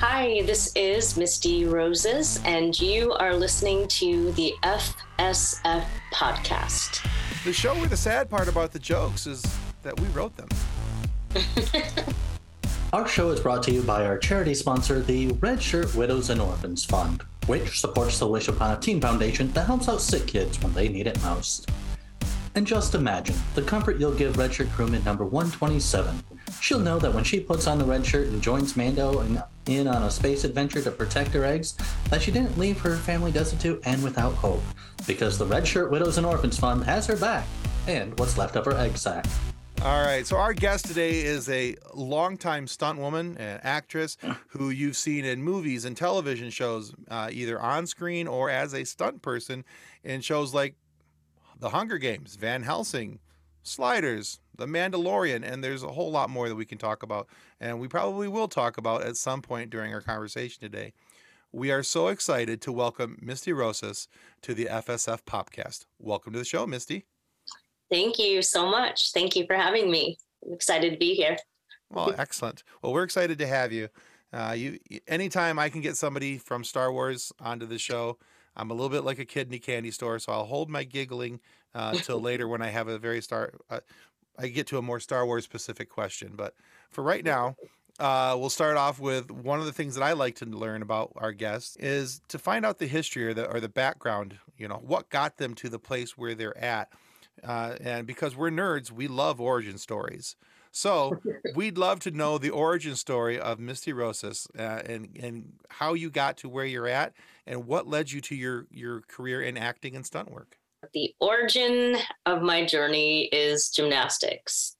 Hi, this is Misty Rosas, and you are listening to the FSF podcast. The show where the sad part about the jokes is that we wrote them. Our show is brought to you by our charity sponsor, the Red Shirt Widows and Orphans Fund, which supports the Wish Upon a Teen Foundation that helps out sick kids when they need it most. And just imagine the comfort you'll give Red Shirt crewman number 127. She'll know that when she puts on the red shirt and joins Mando in, in on a space adventure to protect her eggs, that she didn't leave her family destitute and without hope, because the Red Shirt Widows and Orphans Fund has her back, and what's left of her egg sack. All right, so our guest today is a longtime stunt woman and actress who you've seen in movies and television shows, uh, either on screen or as a stunt person in shows like The Hunger Games, Van Helsing, Sliders, The Mandalorian, and there's a whole lot more that we can talk about, and we probably will talk about at some point during our conversation today. We are so excited to welcome Misty Rosas to the FSF Popcast. Welcome to the show, Misty. Thank you so much. Thank you for having me. I'm excited to be here. Well, excellent. Well, we're excited to have you. Uh, you anytime I can get somebody from Star Wars onto the show, I'm a little bit like a kid in a candy store, so I'll hold my giggling uh, until later when I have a very star. Uh, I get to a more Star Wars specific question, but for right now, uh, we'll start off with one of the things that I like to learn about our guests is to find out the history or the or the background. You know, what got them to the place where they're at. Uh, and because we're nerds, we love origin stories. So we'd love to know the origin story of Misty Rosas uh, and and how you got to where you're at and what led you to your your career in acting and stunt work. The origin of my journey is gymnastics.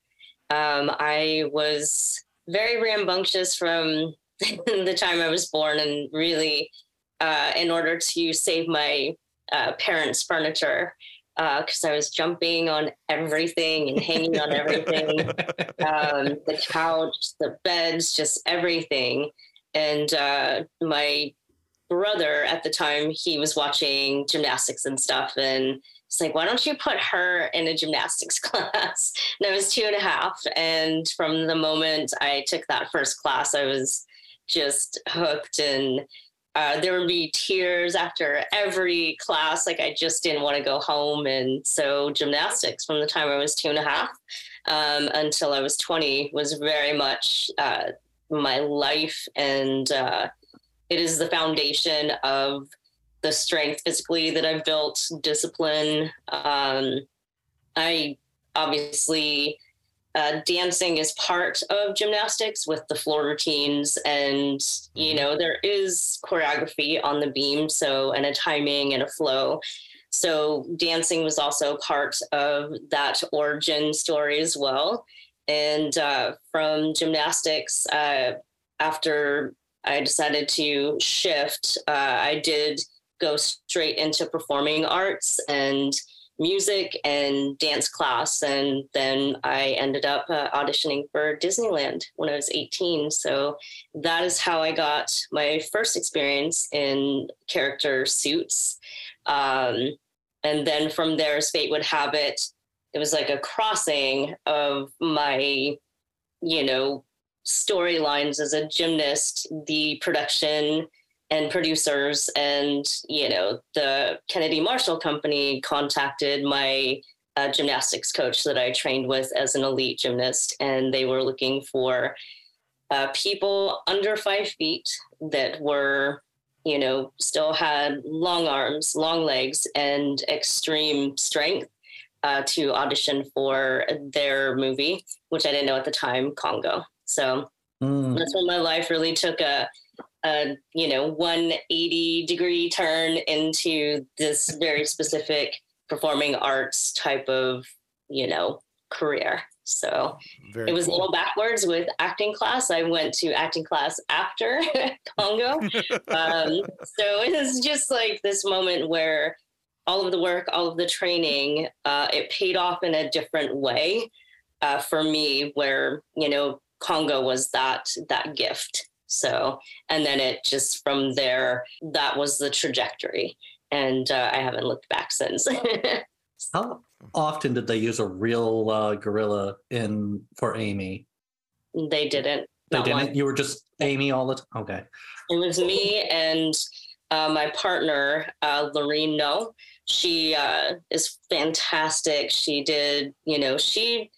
Um, I was very rambunctious from the time I was born, and really, uh, in order to save my uh, parents' furniture, because uh, I was jumping on everything and hanging on everything um, the couch, the beds, just everything. And uh, my brother at the time, he was watching gymnastics and stuff. And it's like, why don't you put her in a gymnastics class? And I was two and a half. And from the moment I took that first class, I was just hooked and uh, there would be tears after every class. Like I just didn't want to go home. And so gymnastics from the time I was two and a half um, until I was 20 was very much uh, my life. And uh, it is the foundation of the strength physically that I've built, discipline. Um, I obviously uh, dancing is part of gymnastics with the floor routines and you know there is choreography on the beam so and a timing and a flow so dancing was also part of that origin story as well and uh, from gymnastics uh, after i decided to shift uh, i did go straight into performing arts and music and dance class. And then I ended up uh, auditioning for Disneyland when I was 18. So that is how I got my first experience in character suits. Um, and then from there, as fate would have it, it was like a crossing of my, you know, storylines as a gymnast, the production and producers and you know the kennedy marshall company contacted my uh, gymnastics coach that i trained with as an elite gymnast and they were looking for uh, people under five feet that were you know still had long arms long legs and extreme strength uh, to audition for their movie which i didn't know at the time congo so mm. that's when my life really took a a you know 180 degree turn into this very specific performing arts type of you know career. So very it was cool. a little backwards with acting class. I went to acting class after congo. Um, so it was just like this moment where all of the work all of the training uh, it paid off in a different way uh, for me where you know congo was that that gift so, and then it just from there, that was the trajectory. And uh, I haven't looked back since. How often did they use a real uh, gorilla in for Amy? They didn't. They didn't. one. You were just Amy all the time. Okay. It was me and uh, my partner, uh, Lorene Noh. She uh, is fantastic. She did, you know, she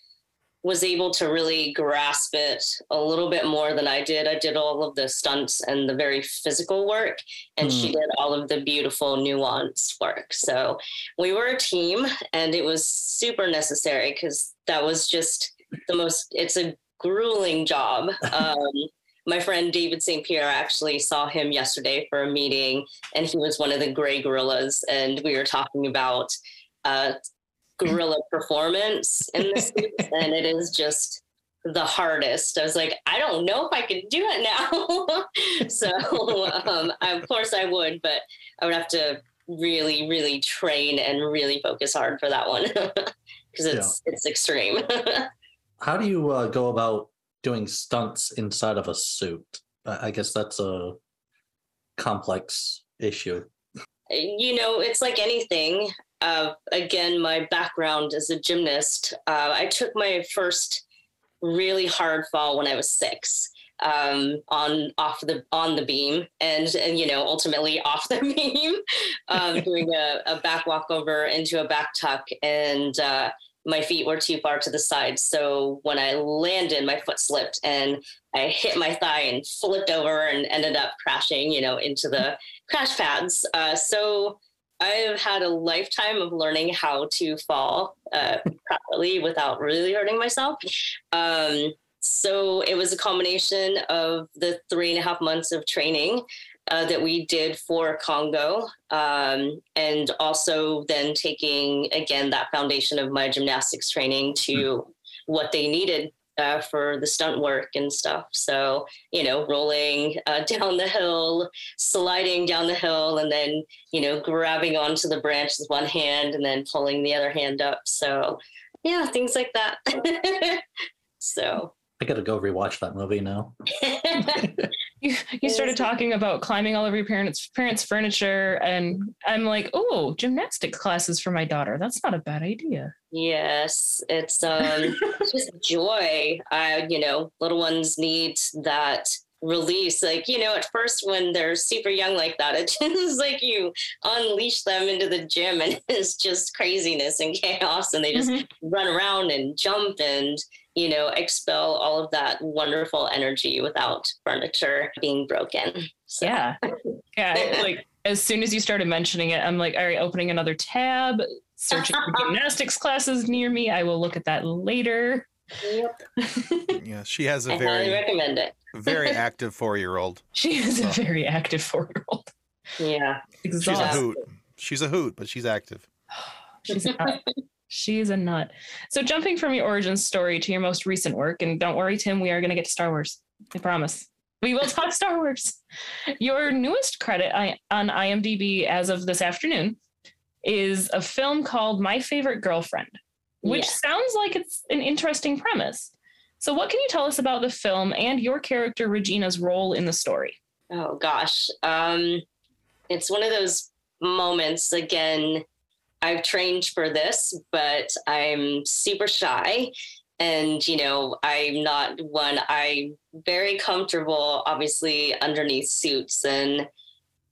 was able to really grasp it a little bit more than I did. I did all of the stunts and the very physical work, and she Hmm. did all of the beautiful, nuanced work. So we were a team, and it was super necessary because that was just the most, it's a grueling job. Um, my friend David St. Pierre actually saw him yesterday for a meeting, and he was one of the gray gorillas, and we were talking about uh, gorilla performance in the suits, and it is just the hardest. I was like, I don't know if I can do it now. so, um, I, of course, I would, but I would have to really, really train and really focus hard for that one because it's it's extreme. How do you uh, go about doing stunts inside of a suit? I guess that's a complex issue. you know, it's like anything. Uh, again, my background as a gymnast, uh, I took my first really hard fall when I was six um, on off the on the beam, and and you know ultimately off the beam, um, doing a, a back walkover into a back tuck, and uh, my feet were too far to the side. So when I landed, my foot slipped, and I hit my thigh and flipped over, and ended up crashing, you know, into the crash pads. Uh, so I've had a lifetime of learning how to fall uh, properly without really hurting myself. Um, so it was a combination of the three and a half months of training uh, that we did for Congo, um, and also then taking again that foundation of my gymnastics training to what they needed uh, for the stunt work and stuff. So, you know, rolling uh, down the hill, sliding down the hill, and then, you know, grabbing onto the branch with one hand and then pulling the other hand up. So, yeah, things like that. so, I gotta go rewatch that movie now. You, you started talking about climbing all over your parents' parents' furniture, and I'm like, oh, gymnastics classes for my daughter. That's not a bad idea. Yes, it's um just joy. I you know, little ones need that release. Like, you know, at first when they're super young like that, it's just like you unleash them into the gym and it's just craziness and chaos and they just Mhm. run around and jump and you know, expel all of that wonderful energy without furniture being broken. So, Yeah, yeah. Like as soon as you started mentioning it, I'm like, all right, opening another tab, searching for gymnastics classes near me. I will look at that later. Yep, Yeah, she has a I highly very recommend it. very active four year old. She is a Oh. very active four year old. Yeah. She's a hoot. She's a hoot, but she's active. She's a nut. She's a nut. So jumping from your origin story to your most recent work, and don't worry, Tim, we are going to get to Star Wars. I promise. We will talk Star Wars. Your newest credit on IMDb as of this afternoon is a film called My Favorite Girlfriend, which Yeah. sounds like it's an interesting premise. So, what can you tell us about the film and your character Regina's role in the story? Oh gosh. Um it's one of those moments again I've trained for this, but I'm super shy. And you know, I'm not one I'm very comfortable obviously underneath suits. And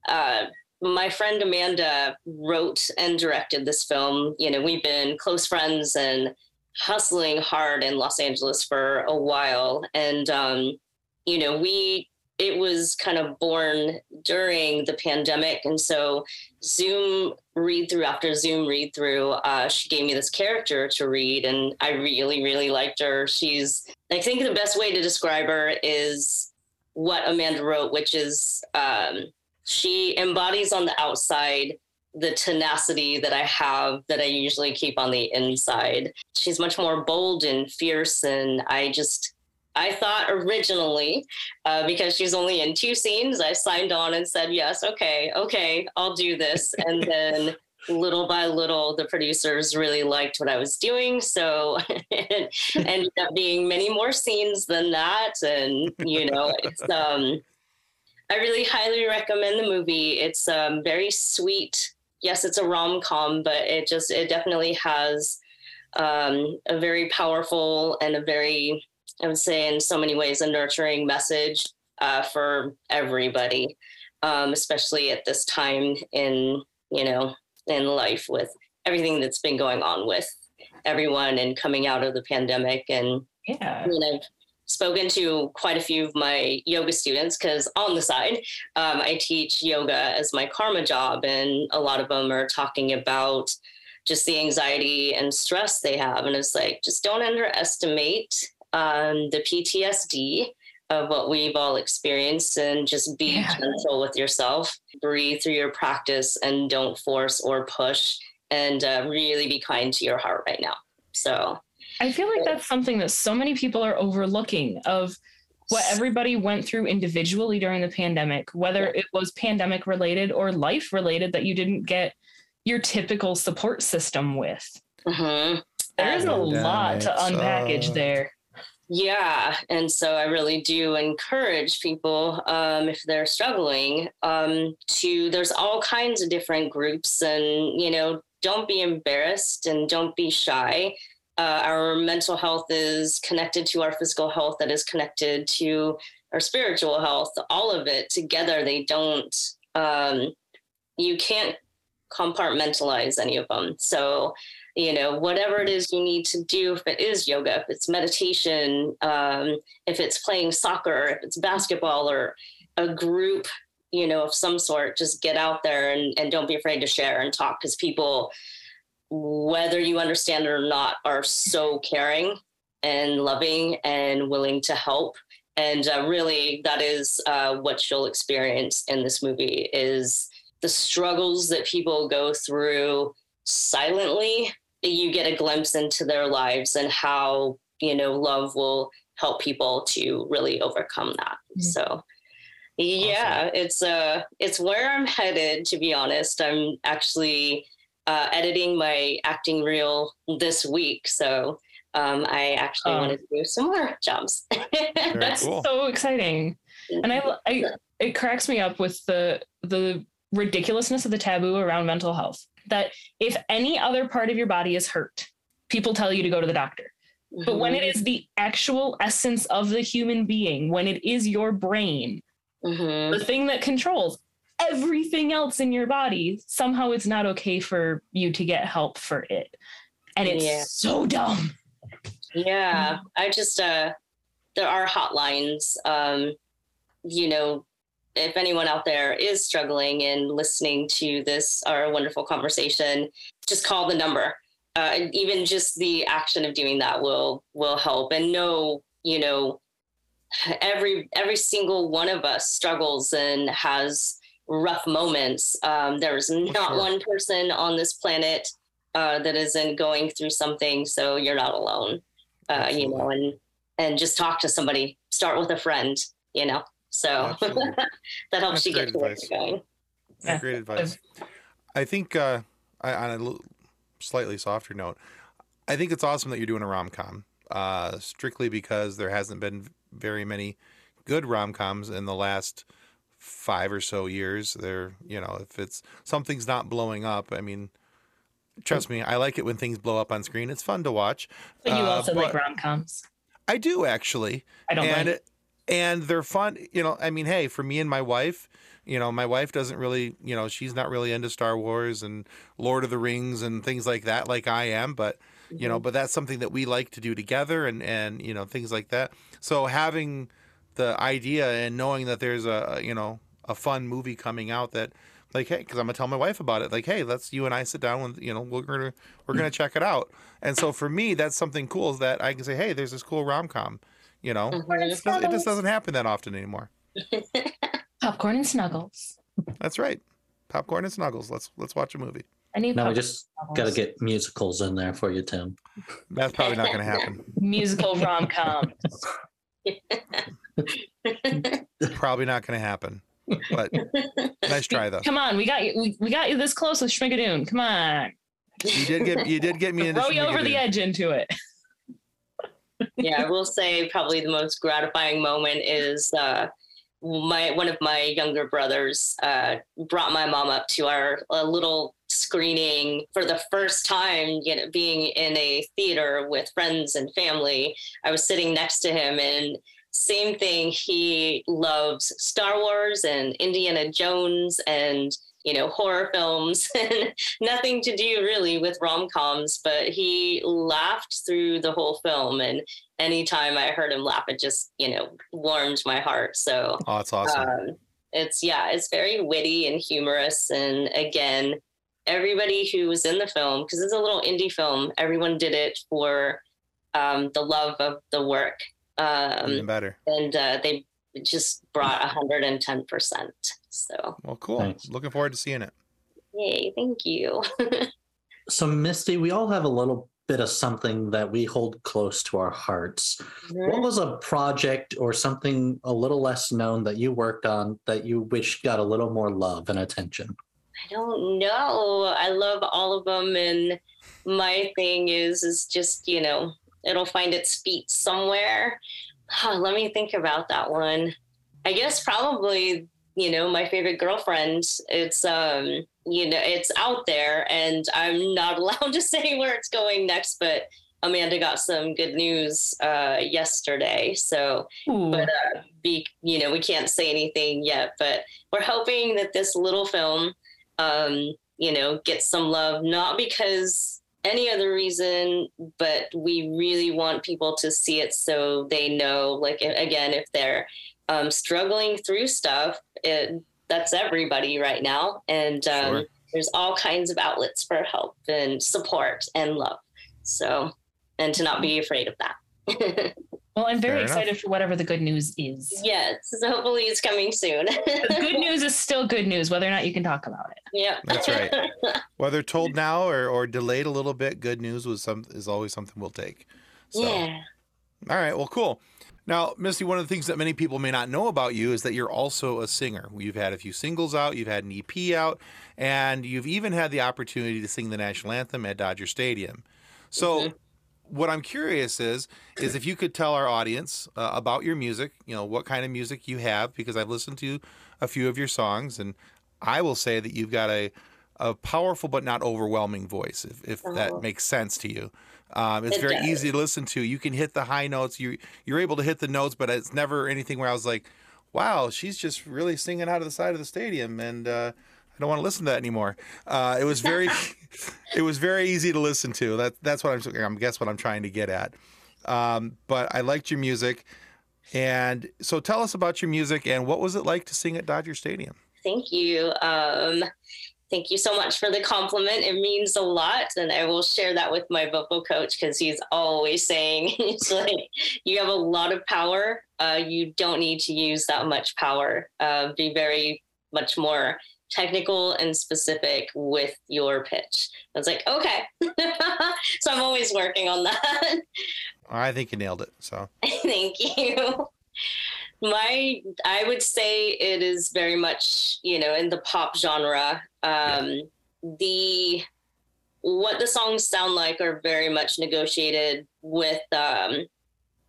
uh my friend Amanda wrote and directed this film. You know, we've been close friends and hustling hard in Los Angeles for a while. And um you know, we it was kind of born during the pandemic. And so Zoom read through after Zoom read through, uh, she gave me this character to read, and I really, really liked her. She's, I think the best way to describe her is what Amanda wrote, which is um, she embodies on the outside the tenacity that I have that I usually keep on the inside. She's much more bold and fierce, and I just, I thought originally, uh, because she's only in two scenes, I signed on and said, yes, okay, okay, I'll do this. And then little by little, the producers really liked what I was doing. So it ended up being many more scenes than that. And, you know, it's, um, I really highly recommend the movie. It's um, very sweet. Yes, it's a rom com, but it just, it definitely has um, a very powerful and a very I would say, in so many ways, a nurturing message uh, for everybody, um, especially at this time in you know in life with everything that's been going on with everyone and coming out of the pandemic and Yeah. I mean, I've spoken to quite a few of my yoga students because on the side, um, I teach yoga as my karma job, and a lot of them are talking about just the anxiety and stress they have. And it's like, just don't underestimate um, the PTSD of what we've all experienced and just be Yeah. gentle with yourself, breathe through your practice, and don't force or push, and uh, really be kind to your heart right now. So, I feel like that's something that so many people are overlooking of what everybody went through individually during the pandemic, whether it was pandemic related or life related that you didn't get your typical support system with. mhm. There's a lot to unpackage sucks. there. Yeah, and so I really do encourage people um, if they're struggling um, to. There's all kinds of different groups, and you know, don't be embarrassed and don't be shy. Uh, our mental health is connected to our physical health, that is connected to our spiritual health. All of it together. They don't. Um, you can't compartmentalize any of them. So you know whatever it is you need to do if it is yoga if it's meditation um, if it's playing soccer if it's basketball or a group you know of some sort just get out there and, and don't be afraid to share and talk because people whether you understand it or not are so caring and loving and willing to help. And uh, really that is uh, what you'll experience in this movie is the struggles that people go through silently you get a glimpse into their lives and how you know love will help people to really overcome that Mhm. so yeah it's uh it's where i'm headed to be honest i'm actually uh, editing my acting reel this week so um, i actually Oh. want to do some more jobs That's cool. so exciting. And I, I, it cracks me up with the the ridiculousness of the taboo around mental health. That if any other part of your body is hurt, people tell you to go to the doctor. But when it is the actual essence of the human being, when it is your brain, Mhm. the thing that controls everything else in your body, somehow it's not okay for you to get help for it. And it's Yeah. so dumb. Yeah, I just uh there are hotlines. Um, you know, if anyone out there is struggling and listening to this our wonderful conversation, just call the number. Uh, and even just the action of doing that will will help. And know, you know, every every single one of us struggles and has rough moments. Um, there is not sure. one person on this planet uh, that isn't going through something, so you're not alone uh, you know, and and just talk to somebody. Start with a friend, you know. So that helps That's you get great to where advice. you're going. Yeah, great advice. I think uh, I, on a slightly softer note, I think it's awesome that you're doing a rom com. Uh, strictly because there hasn't been very many good rom coms in the last five or so years. There, you know, if it's something's not blowing up, I mean, trust me, I like it when things blow up on screen. It's fun to watch. But you Uh, also like rom coms. I do actually I don't and like. And they're fun you know i mean hey for me and my wife you know my wife doesn't really you know she's not really into star wars and lord of the rings and things like that like i am but you Mm-hmm. know but that's something that we like to do together and and you know things like that. So having the idea and knowing that there's a a, you know a fun movie coming out that like hey because i'm gonna tell my wife about it like hey let's you and i sit down and you know we're gonna we're gonna check it out. And so for me that's something cool is that i can say hey there's this cool rom-com you know it doesn't- it just doesn't happen that often anymore Popcorn and snuggles. that's right popcorn and snuggles let's let's watch a movie I need Now we just got to get musicals in there for you, Tim. that's probably not going to happen musical rom com. probably not going to happen but nice try though Come on, we got you. We, we got you this close with Schmigadoon. Come on, you did get you did get me into throw you over the edge into it. Yeah, I will say probably the most gratifying moment is uh, my one of my younger brothers uh, brought my mom up to our little screening for the first time, you know, being in a theater with friends and family, I was sitting next to him and same thing. He loves Star Wars and Indiana Jones and you know horror films and nothing to do really with rom-coms but he laughed through the whole film and anytime i heard him laugh it just you know warmed my heart. So oh that's awesome. um, it's yeah it's very witty and humorous and again everybody who was in the film because it's a little indie film everyone did it for um, the love of the work. Um, Even better. And uh, they just brought 110%. So, well, cool. Thanks. Looking forward to seeing it. Yay. Thank you. so, Misty, we all have a little bit of something that we hold close to our hearts. Mm-hmm. What was a project or something a little less known that you worked on that you wish got a little more love and attention? I don't know. I love all of them and my thing is is just, you know, it'll find its feet somewhere. Huh, let me think about that one. I guess probably, you know, my favorite girlfriend. It's um, you know, it's out there and I'm not allowed to say where it's going next, but Amanda got some good news uh, yesterday. So, Ooh. but uh, be, you know, we can't say anything yet, but we're hoping that this little film, um, you know, gets some love, not because any other reason, but we really want people to see it so they know, like, again, if they're um, struggling through stuff, it, that's everybody right now. And um, sure. there's all kinds of outlets for help and support and love. So, and to not be afraid of that. Well, I'm very Fair excited enough. for whatever the good news is. Yes, so hopefully it's coming soon. good news is still good news, whether or not you can talk about it. Yeah, that's right. Whether told now or, or delayed a little bit, good news was some is always something we'll take. So, yeah. All right. Well, cool. Now, Misty, one of the things that many people may not know about you is that you're also a singer. You've had a few singles out, you've had an EP out, and you've even had the opportunity to sing the national anthem at Dodger Stadium. So. Mm-hmm what I'm curious is is if you could tell our audience uh, about your music, you know, what kind of music you have because I've listened to a few of your songs and I will say that you've got a a powerful but not overwhelming voice if, if oh. that makes sense to you. Um, it's it very does. easy to listen to. You can hit the high notes. You you're able to hit the notes, but it's never anything where I was like, "Wow, she's just really singing out of the side of the stadium," and uh, I don't want to listen to that anymore. Uh, it was very, it was very easy to listen to. That that's what I'm. I'm guess what I'm trying to get at. Um, but I liked your music, and so tell us about your music and what was it like to sing at Dodger Stadium. Thank you. Um, thank you so much for the compliment. It means a lot, and I will share that with my vocal coach because he's always saying, "He's like, you have a lot of power. Uh, you don't need to use that much power. Uh, be very much more technical and specific with your pitch. I was like, okay. so I'm always working on that. I think you nailed it. So thank you. My, I would say it is very much, you know, in the pop genre. Um, yeah. The, what the songs sound like are very much negotiated with, um,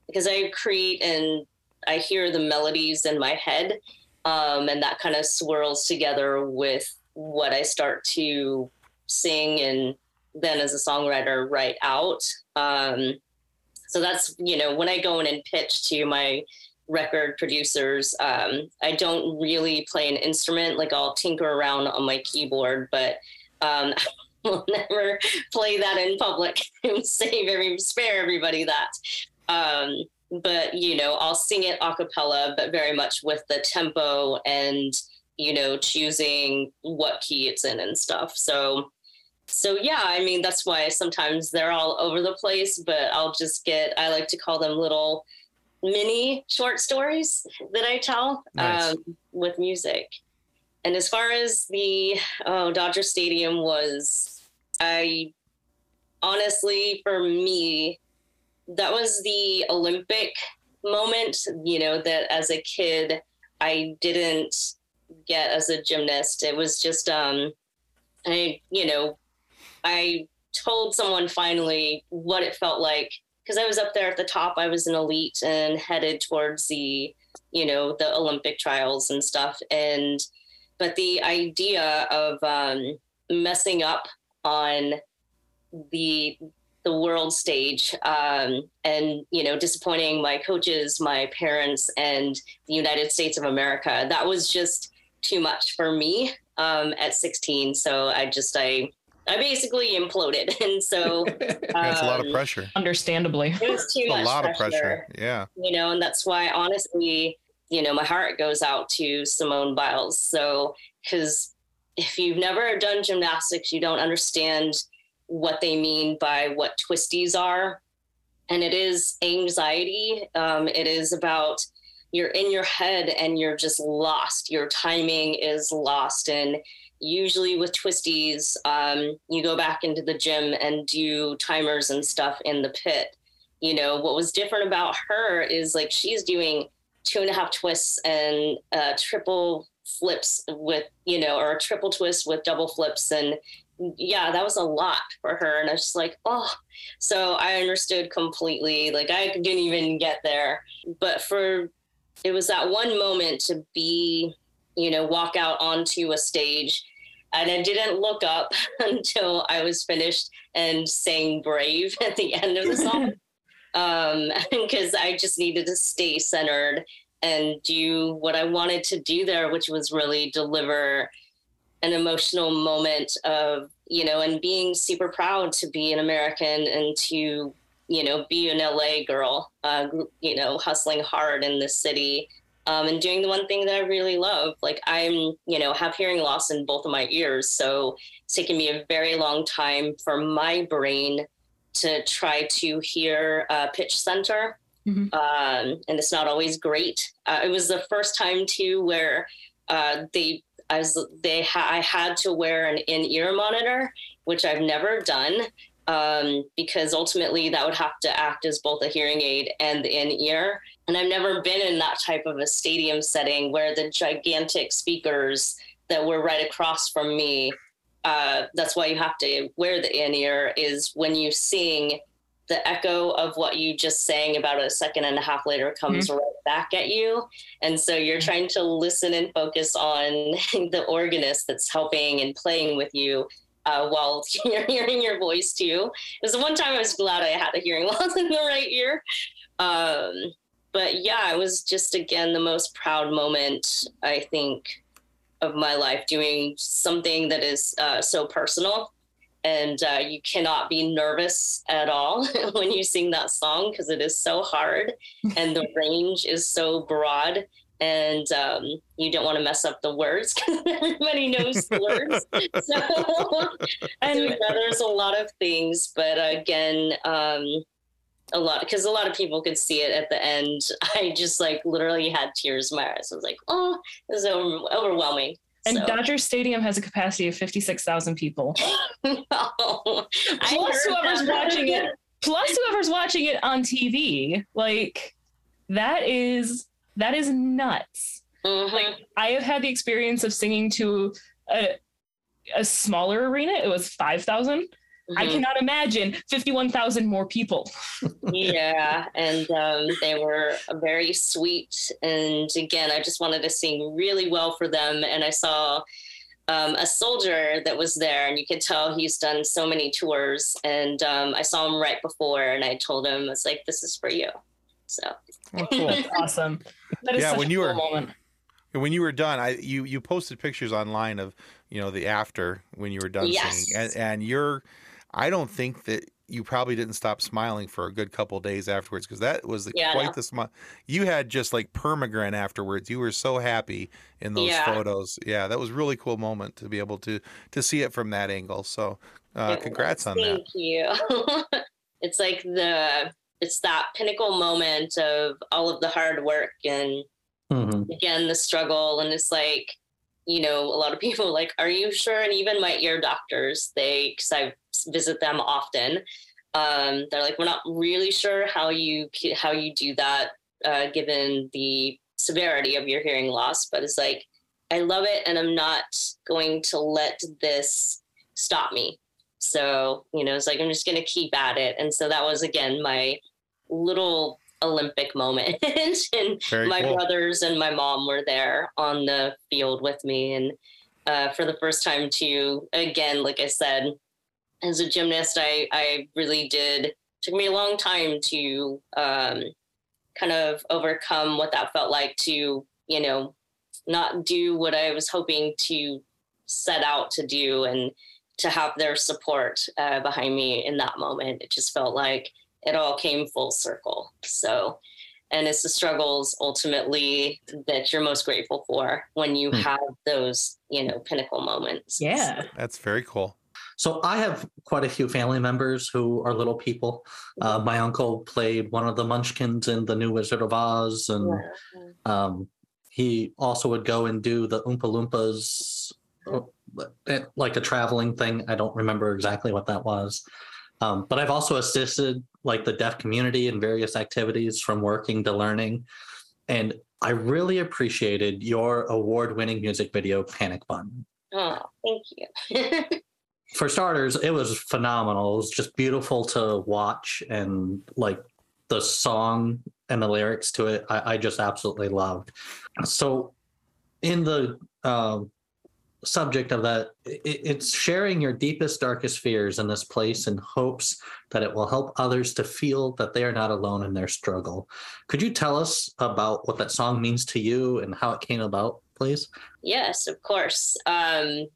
because I create and I hear the melodies in my head um, and that kind of swirls together with what I start to sing and then as a songwriter write out. Um, so that's you know when I go in and pitch to my record producers, um, I don't really play an instrument. Like I'll tinker around on my keyboard, but um, will never play that in public and save every spare everybody that. But you know i'll sing it a cappella but very much with the tempo and you know choosing what key it's in and stuff so so yeah i mean that's why sometimes they're all over the place but i'll just get i like to call them little mini short stories that i tell nice. um, with music and as far as the oh, dodger stadium was i honestly for me that was the Olympic moment, you know, that as a kid I didn't get as a gymnast. It was just um I, you know, I told someone finally what it felt like because I was up there at the top. I was an elite and headed towards the, you know, the Olympic trials and stuff. And but the idea of um messing up on the the world stage um, and you know disappointing my coaches my parents and the united states of america that was just too much for me um, at 16 so i just i i basically imploded and so That's a lot of um, pressure. Understandably. it was too much a much lot of pressure. Yeah. you know, and that's why honestly, you know, my heart goes out to Simone Biles. So, because if you've never done gymnastics, you don't understand what they mean by what twisties are. And it is anxiety. Um, it is about you're in your head and you're just lost. Your timing is lost. And usually with twisties, um, you go back into the gym and do timers and stuff in the pit you know what was different about her is like she's doing two and a half twists and uh, triple flips with you know or a triple twist with double flips and yeah that was a lot for her. And i was just like oh. So i understood completely. Like i didn't even get there. But for it was that one moment to be you know walk out onto a stage. And I didn't look up until I was finished and sang Brave at the end of the song. Um, because I just needed to stay centered and do what I wanted to do there, which was really deliver an emotional moment of, you know, and being super proud to be an American and to, you know, be an LA girl, uh, you know, hustling hard in this city. Um, and doing the one thing that I really love. Like I'm, you know, have hearing loss in both of my ears. So it's taken me a very long time for my brain to try to hear uh, pitch center. Mhm. Um, and it's not always great. Uh, it was the first time too where uh, they I was they ha- I had to wear an in ear monitor, which I've never done um, because ultimately that would have to act as both a hearing aid and the in ear. And I've never been in that type of a stadium setting where the gigantic speakers that were right across from me uh, that's why you have to wear the in ear is when you sing the echo of what you just sang about a second and a half later comes right back at you. And so you're trying to listen and focus on the organist that's helping and playing with you uh, while you're hearing your voice too. It was the one time i was glad i had a hearing loss in the right ear. Um, but yeah it was just again the most proud moment i think of my life doing something that is uh, so personal and uh, you cannot be nervous at all when you sing that song because it is so hard and the range is so broad and um, you don't want to mess up the words because everybody knows the words. So And there's a lot of things but again um, a lot because a lot of people could see it at the end. I just like literally had tears in my eyes. I was like oh it was over- overwhelming and so. Dodger Stadium has a capacity of 56,000 people. no. Plus whoever's that. watching it. Plus whoever's watching it on TV. Like that is that is nuts. Mhm. I have had the experience of singing to a a smaller arena. It was 5,000. I Mhm. cannot imagine 51,000 more people. yeah, and um, they were very sweet. And again, I just wanted to sing really well for them. And I saw um, a soldier that was there, and you could tell he's done so many tours. And um, I saw him right before, and I told him, "It's like this is for you." So Oh, cool. Awesome. That is Yeah, such when a you cool were- moment. When you were done, I you you posted pictures online of you know the after when you were done Yes. singing, and and you're, I don't think that you probably didn't stop smiling for a good couple days afterwards because that was the, Yeah, quite know. the smile. You had just like permagrin afterwards. You were so happy in those Yeah. photos. Yeah, that was a really cool moment to be able to to see it from that angle. So, uh, Yeah, congrats on that. Thank you. it's like the it's that pinnacle moment of all of the hard work and Mhm. again the struggle and it's like you know a lot of people are like are you sure and even my ear doctors they because i visit them often. Um, they're like we're not really sure how you how you do that uh, given the severity of your hearing loss but it's like i love it and i'm not going to let this stop me. So you know it's like i'm just going to keep at it. And so that was again my little olympic moment. And Very my cool. brothers and my mom were there on the field with me and uh, for the first time to again, like I said, as a gymnast, I I really did took me a long time to um, kind of overcome what that felt like to you know not do what I was hoping to set out to do and to have their support uh, behind me in that moment. It just felt like it all came full circle. So, and it's the struggles ultimately that you're most grateful for when you Hmm. have those, you know, pinnacle moments. Yeah. That's very cool. So I have quite a few family members who are little people. Uh, my uncle played one of the Munchkins in the New Wizard of Oz, and um, he also would go and do the Oompa Loompas, uh, like a traveling thing. I don't remember exactly what that was. Um, but I've also assisted like the deaf community in various activities from working to learning. And I really appreciated your award winning music video, Panic Button. Oh, thank you. For starters, it was phenomenal. It was just beautiful to watch and like the song and the lyrics to it, I, I just absolutely loved. So, in the um, subject of that, it, it's sharing your deepest, darkest fears in this place in hopes that it will help others to feel that they are not alone in their struggle. Could you tell us about what that song means to you and how it came about, please? yes, of course. Um,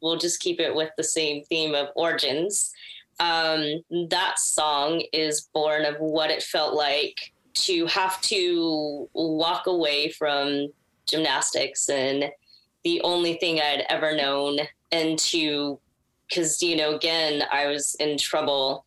we'll just keep it with the same theme of origins. Um, that song is born of what it felt like to have to walk away from gymnastics and the only thing I'd ever known, and to, because, you know, again, I was in trouble.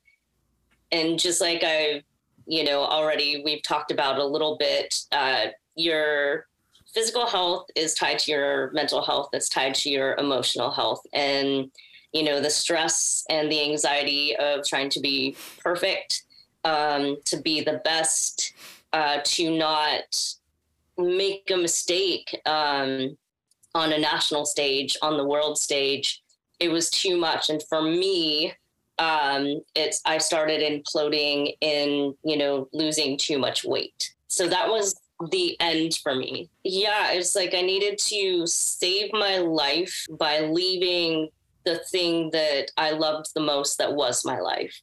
And just like I, you know, already we've talked about a little bit, uh, your physical health is tied to your mental health, that's tied to your emotional health. And, you know, the stress and the anxiety of trying to be perfect, um, to be the best, uh, to not make a mistake um, on a national stage, on the world stage, it was too much. And for me, um, it's I started imploding in, you know, losing too much weight. So that was the end for me. Yeah, it's like I needed to save my life by leaving the thing that I loved the most that was my life.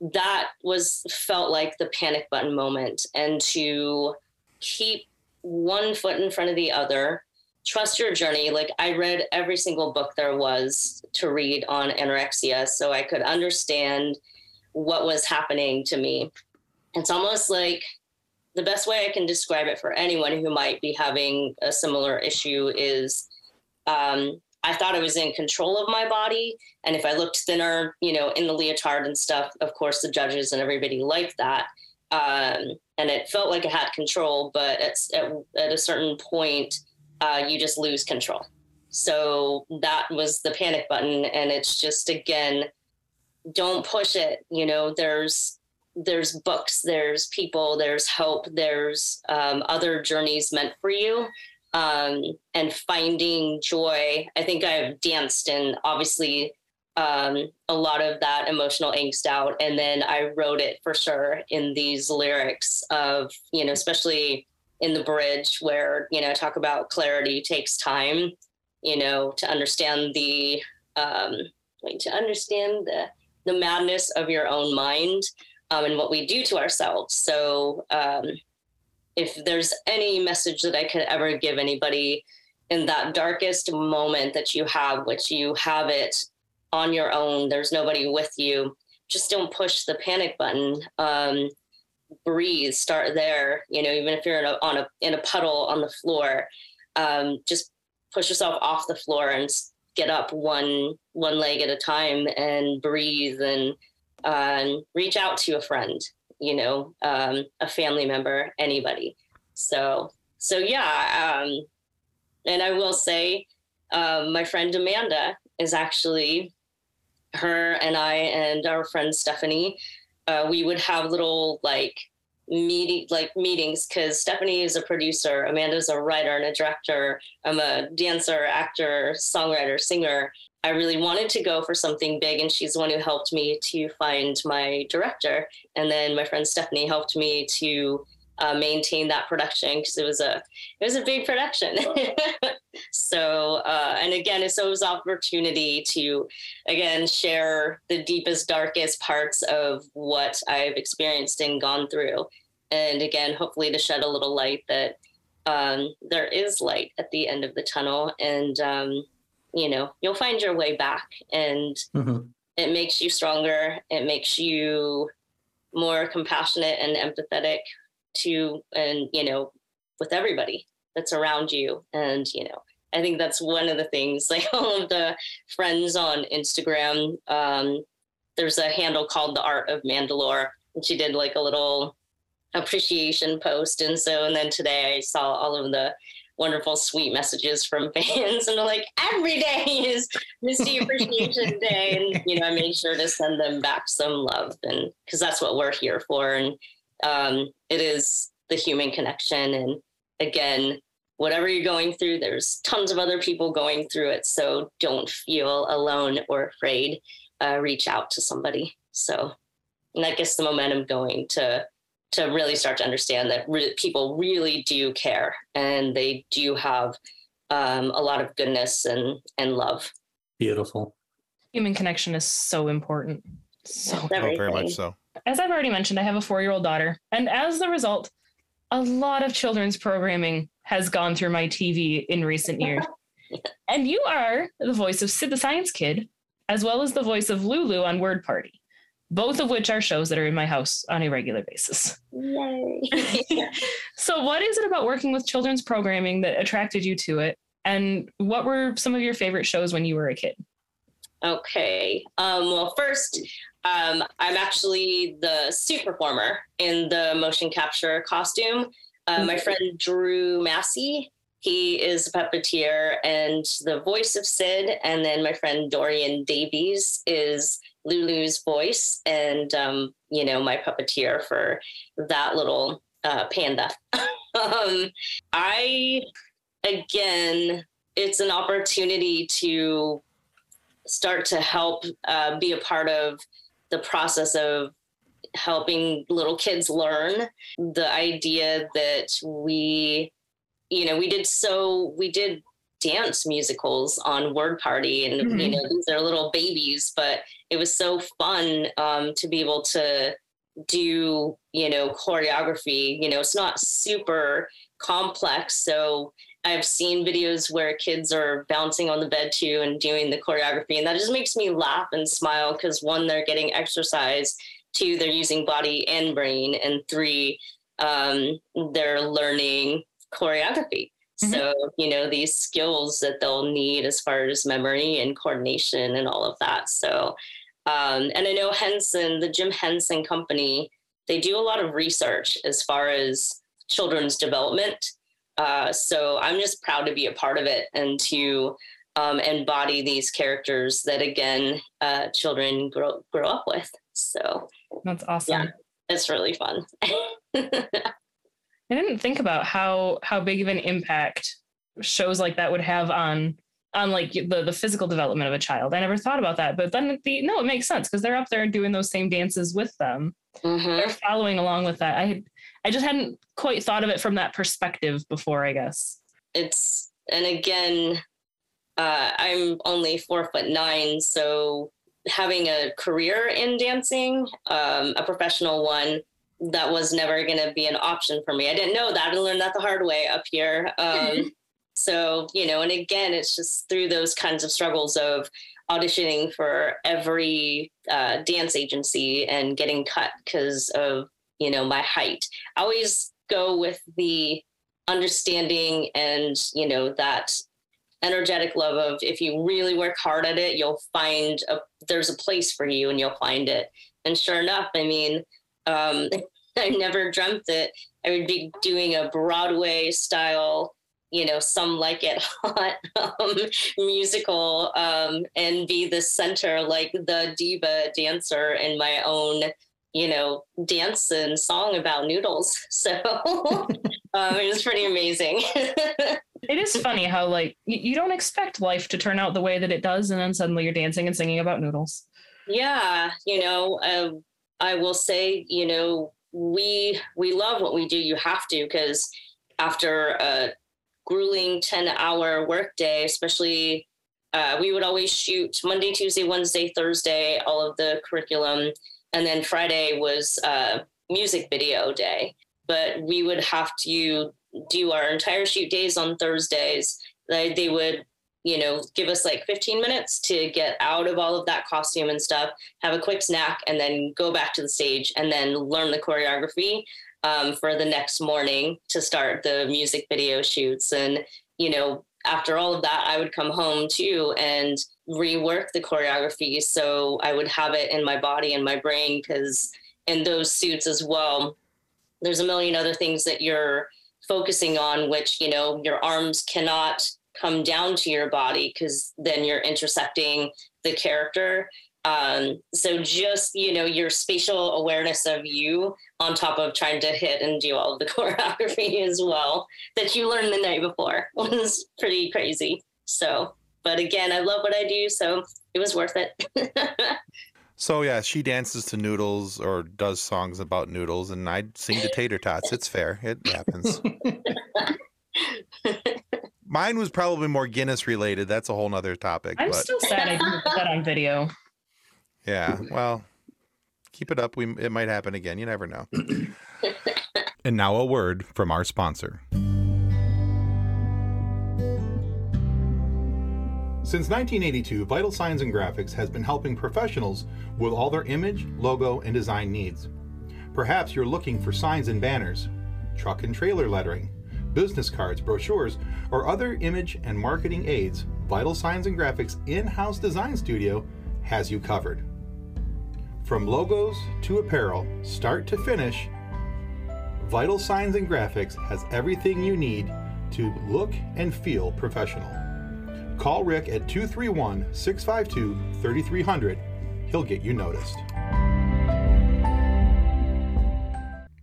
That was felt like the panic button moment and to keep one foot in front of the other trust your journey like i read every single book there was to read on anorexia so i could understand what was happening to me it's almost like the best way i can describe it for anyone who might be having a similar issue is um, i thought i was in control of my body and if i looked thinner you know in the leotard and stuff of course the judges and everybody liked that um, and it felt like I had control but at, at, at a certain point uh, you just lose control. So that was the panic button and it's just again don't push it you know there's there's books there's people there's hope there's um, other journeys meant for you um, and finding joy i think i've danced and obviously um, a lot of that emotional angst out. And then I wrote it for sure in these lyrics of, you know, especially in the bridge where, you know, talk about clarity takes time, you know, to understand the, um, to understand the, the madness of your own mind um, and what we do to ourselves. So um, if there's any message that I could ever give anybody in that darkest moment that you have, which you have it on your own there's nobody with you just don't push the panic button um, breathe start there you know even if you're in a, on a in a puddle on the floor um, just push yourself off the floor and get up one one leg at a time and breathe and um, reach out to a friend you know um, a family member anybody. So so yeah um, and i will say um, my friend amanda is actually her and I and our friend Stephanie, uh, we would have little like meeting like meetings because Stephanie is a producer, Amanda's a writer and a director. I'm a dancer, actor, songwriter, singer. I really wanted to go for something big, and she's the one who helped me to find my director. And then my friend Stephanie helped me to uh, maintain that production because it was a it was a big production. so uh, and again, it's always opportunity to again share the deepest, darkest parts of what I've experienced and gone through, and again, hopefully to shed a little light that um, there is light at the end of the tunnel, and um, you know you'll find your way back, and hmm it makes you stronger. It makes you more compassionate and empathetic to and you know with everybody that's around you. And you know i think that's one of the things like all of the friends on instagram um there's a handle called the art of mandalore and she did like a little appreciation post. And so and then today i saw all of the wonderful sweet messages from fans and they're like every day is misty appreciation day. And you know i made sure to send them back some love and because that's what we're here for and um, it is the human connection and again whatever you're going through there's tons of other people going through it so don't feel alone or afraid uh, reach out to somebody so and that gets the momentum going to to really start to understand that re- people really do care and they do have um, a lot of goodness and and love Beautiful. Human connection is so important. So Oh, very much so. As I've already mentioned, I have a four year old daughter. And as a result, a lot of children's programming has gone through my TV in recent years. and you are the voice of Sid the Science Kid, as well as the voice of Lulu on Word Party, both of which are shows that are in my house on a regular basis. Yay. so, what is it about working with children's programming that attracted you to it? And what were some of your favorite shows when you were a kid? Okay. Um, well, first, um, I'm actually the suit performer in the motion capture costume. Uh, my friend Drew Massey, he is a puppeteer and the voice of Sid. And then my friend Dorian Davies is Lulu's voice and, um, you know, my puppeteer for that little uh, panda. um, I, again, it's an opportunity to start to help uh, be a part of the process of helping little kids learn the idea that we you know we did so we did dance musicals on word party and you Mhm. know these are little babies but it was so fun um, to be able to do you know choreography you know it's not super complex so I've seen videos where kids are bouncing on the bed too and doing the choreography, and that just makes me laugh and smile because one, they're getting exercise, two, they're using body and brain, and three, um, they're learning choreography. Mhm. So, you know, these skills that they'll need as far as memory and coordination and all of that. So, um, and I know Henson, the Jim Henson Company, they do a lot of research as far as children's development. Uh, so I'm just proud to be a part of it and to um, embody these characters that again uh, children grow grow up with. So That's awesome. Yeah. it's really fun. I didn't think about how how big of an impact shows like that would have on on like the the physical development of a child. I never thought about that, but then the no, it makes sense because they're up there doing those same dances with them. Mhm. They're following along with that. I had, I just hadn't quite thought of it from that perspective before. I guess. It's and again, uh, I'm only four foot nine, so having a career in dancing, um, a professional one, that was never going to be an option for me. I didn't know that. I learned that the hard way up here. Um, so, you know, and again, it's just through those kinds of struggles of auditioning for every uh, dance agency and getting cut because of, you know, my height. I always go with the understanding and, you know, that energetic love of if you really work hard at it, you'll find a, there's a place for you and you'll find it. And sure enough, I mean, um, I never dreamt that I would be doing a Broadway style, you know, some like it hot um, musical um, and be the center, like the diva dancer in my own, you know, dance and song about noodles. So um, it was pretty amazing. It is funny how like you, don't expect life to turn out the way that it does, and then suddenly you're dancing and singing about noodles. Yeah, you know, um, I will say, you know, we we love what we do. You have to because after a grueling 10 hour workday, especially uh, we would always shoot Monday, Tuesday, Wednesday, Thursday, all of the curriculum. And then Friday was uh, music video day. But we would have to do our entire shoot days on Thursdays. They, they would, you know, give us like 15 minutes to get out of all of that costume and stuff, have a quick snack, and then go back to the stage and then learn the choreography um, for the next morning to start the music video shoots. And, you know, after all of that, I would come home too and rework the choreography. So I would have it in my body and my brain because in those suits as well, there's a million other things that you're focusing on, which, you know, your arms cannot come down to your body because then you're intersecting the character. Um, so just, you know, your spatial awareness of you on top of trying to hit and do all of the choreography as well that you learned the night before was pretty crazy. So, but again, I love what I do. So it was worth it. So yeah, she dances to noodles or does songs about noodles, and I sing to tater tots. It's fair. It happens. Mine was probably more Guinness related. That's a whole nother topic. I'm but still sad I didn't put that on video. Yeah, well, keep it up. We it might happen again. You never know. and now a word from our sponsor. Since 1982, Vital Signs and Graphics has been helping professionals with all their image, logo, and design needs. Perhaps you're looking for signs and banners, truck and trailer lettering, business cards, brochures, or other image and marketing aids. Vital Signs and Graphics in house design studio has you covered. From logos to apparel, start to finish, Vital Signs and Graphics has everything you need to look and feel professional. Call Rick at 231 652 3300. He'll get you noticed.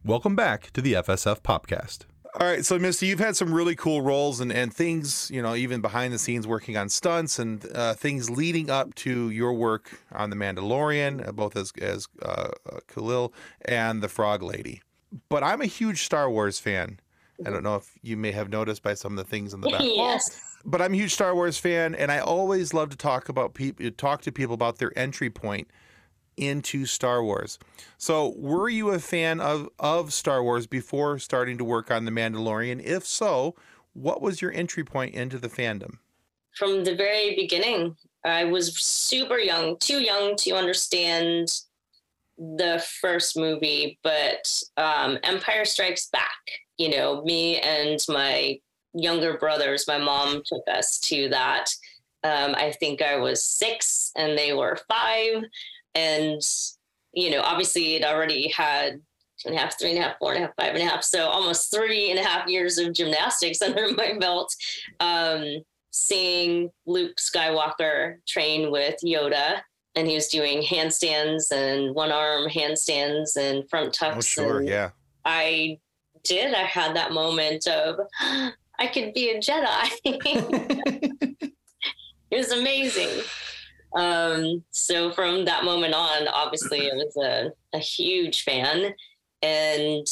Welcome back to the FSF Popcast. All right, so Misty, you've had some really cool roles and, and things, you know, even behind the scenes working on stunts and uh, things leading up to your work on The Mandalorian, uh, both as, as uh, uh, Kuiil and The Frog Lady. But I'm a huge Star Wars fan. I don't know if you may have noticed by some of the things in the back. yes. but I'm a huge Star Wars fan, and I always love to talk about people, talk to people about their entry point into Star Wars. So, were you a fan of of Star Wars before starting to work on The Mandalorian? If so, what was your entry point into the fandom? From the very beginning, I was super young, too young to understand the first movie, but um, Empire Strikes Back. You know, me and my younger brothers, my mom took us to that. Um, I think I was six and they were five. And, you know, obviously it already had two and a half, three and a half, four and a half, five and a half. So almost three and a half years of gymnastics under my belt. Um, seeing Luke Skywalker train with Yoda. And he was doing handstands and one arm handstands and front tucks. Oh, sure, and yeah. I did. I had that moment of, I could be a Jedi. it was amazing. Um, so from that moment on, obviously, I was a, a huge fan, and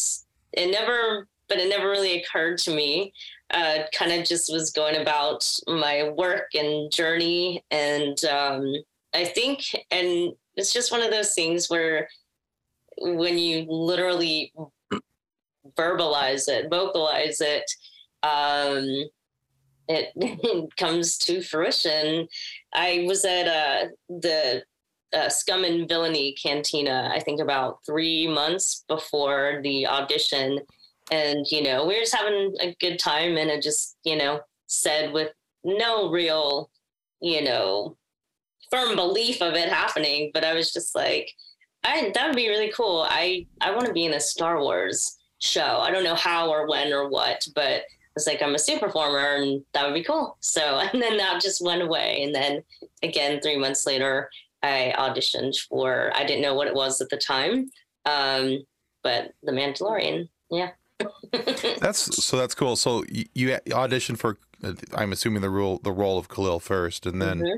it never, but it never really occurred to me. Uh, kind of just was going about my work and journey, and um, I think, and it's just one of those things where when you literally verbalize it, vocalize it, um, it, it comes to fruition. I was at uh, the uh, Scum and Villainy Cantina, I think about three months before the audition. And, you know, we were just having a good time and it just, you know, said with no real, you know, firm belief of it happening. But I was just like, I, that would be really cool. I, I want to be in a Star Wars show. I don't know how or when or what, but was like, I'm a super performer and that would be cool. So, and then that just went away. And then again, three months later, I auditioned for, I didn't know what it was at the time, um, but The Mandalorian. Yeah. That's so that's cool. So you, you auditioned for, I'm assuming the role the role of Kuiil first, and then Mhm.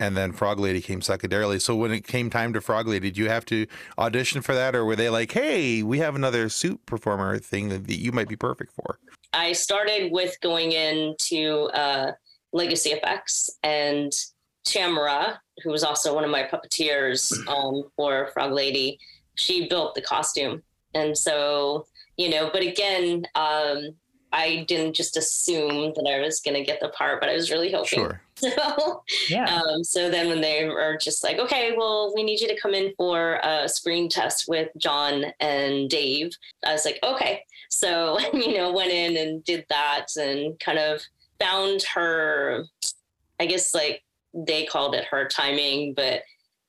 and then Frog Lady came secondarily. So when it came time to Frog Lady, did you have to audition for that, or were they like, "Hey, we have another suit performer thing that you might be perfect for"? I started with going into uh, Legacy Effects and Tamara, who was also one of my puppeteers um, for Frog Lady. She built the costume, and so you know. But again, um, I didn't just assume that I was going to get the part, but I was really hoping. Sure. So, Yeah. um, so then when they were just like, okay, well, we need you to come in for a screen test with John and Dave, I was like, okay. So, you know, went in and did that and kind of found her, I guess like they called it her timing, but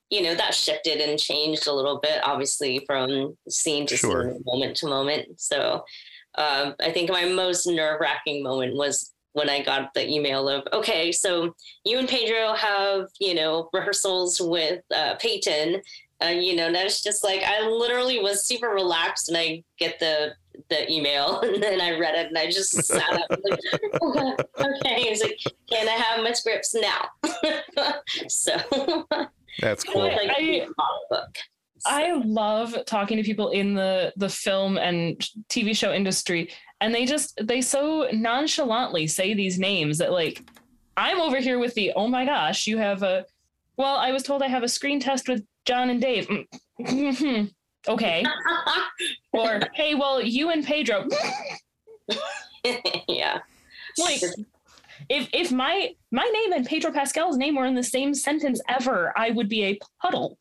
you know, that shifted and changed a little bit, obviously from scene to Sure. scene, moment to moment. So um, I think my most nerve wracking moment was when I got the email of, okay, so you and Pedro have, you know, rehearsals with uh, Peyton. Uh, you know, and I was just like, I literally was super relaxed and I get the the email and then I read it and I just sat up like, okay. He was like, can I have my scripts now? so That's cool. like I- a comic book. I love talking to people in the the film and TV show industry and they just they so nonchalantly say these names that like I'm over here with the oh my gosh you have a well I was told I have a screen test with John and Dave. Okay. Or hey well you and Pedro. Yeah. like if if my my name and Pedro Pascal's name were in the same sentence ever I would be a puddle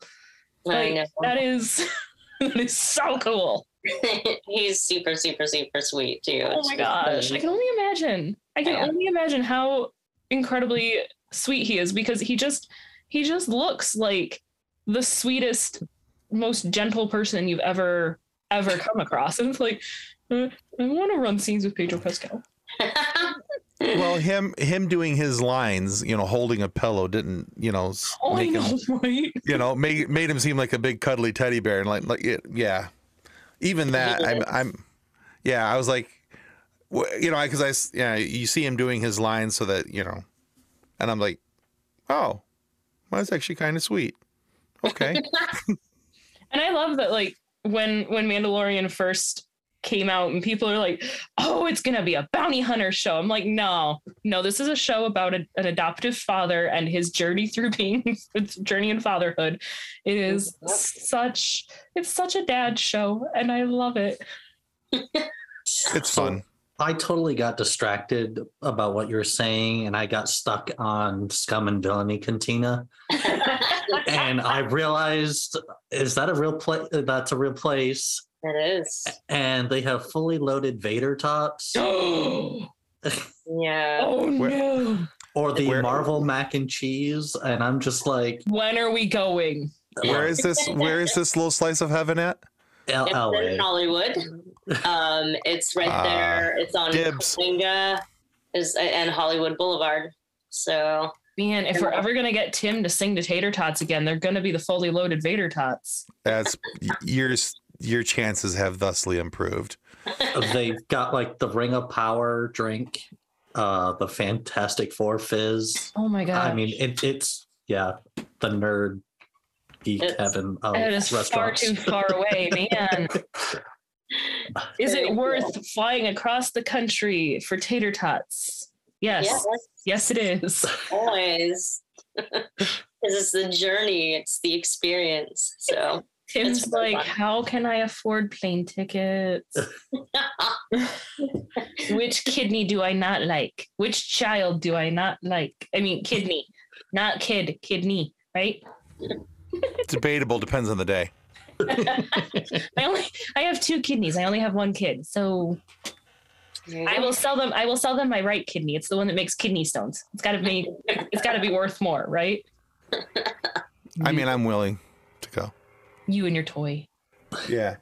I like know. that is that is so cool He's super, super, super sweet too. Oh It's my gosh. I can only imagine. I can Yeah. only imagine how incredibly sweet he is because he just he just looks like the sweetest, most gentle person you've ever ever come across. And it's like uh, I want to run scenes with Pedro Pascal. Well, him him doing his lines, you know, holding a pillow didn't, you know, Oh, make know, him, right? you know, made made him seem like a big cuddly teddy bear, and like like it, yeah, even that, I'm. I'm, yeah, I was like, you know, because I, yeah, you see him doing his lines so that you know, and I'm like, oh, well, that's actually kind of sweet. Okay, And I love that like when when Mandalorian first came out and people are like, "Oh, it's going to be a bounty hunter show." I'm like, "No. No, this is a show about a, an adoptive father and his journey through being its journey in fatherhood. It is such it's such a dad show and I love it." it's fun. I totally got distracted about what you're saying, and I got stuck on Scum and Villainy Cantina. and I realized, is that a real place? That's a real place. It is. And they have fully loaded Vader tots, oh Yeah. Where- no. or the Where- Marvel mac and cheese, and I'm just like, When are we going? Where is this? Where is this little slice of heaven at? L- It's in LA. Hollywood. Um, it's right Ah, there. It's on dibs. Cahuenga is and Hollywood Boulevard. So Man, if we're ever gonna get Tim to sing to Tater Tots again, they're gonna be the fully loaded Vader Tots. That's your your chances have thusly improved. They've got like the Ring of Power drink, uh, the Fantastic Four fizz. Oh my god! I mean, it, it's yeah, the nerd geek It's- heaven of It is far restaurants. too far away, man. Is it worth flying across the country for tater tots? Yes. yes, Yes, it is. always. Because it's the journey, it's the experience. So Tim's It's like, fun. how can I afford plane tickets? Which kidney do I not like? Which child do I not like? I mean, kidney, not kid, kidney, right? Debatable depends on the day. I only, I have two kidneys. I only have one kid, so I will sell them. I will sell them my right kidney. It's the one that makes kidney stones. It's got to be. It's got to be worth more, right? I mean, I'm willing to go. You and your toy. Yeah.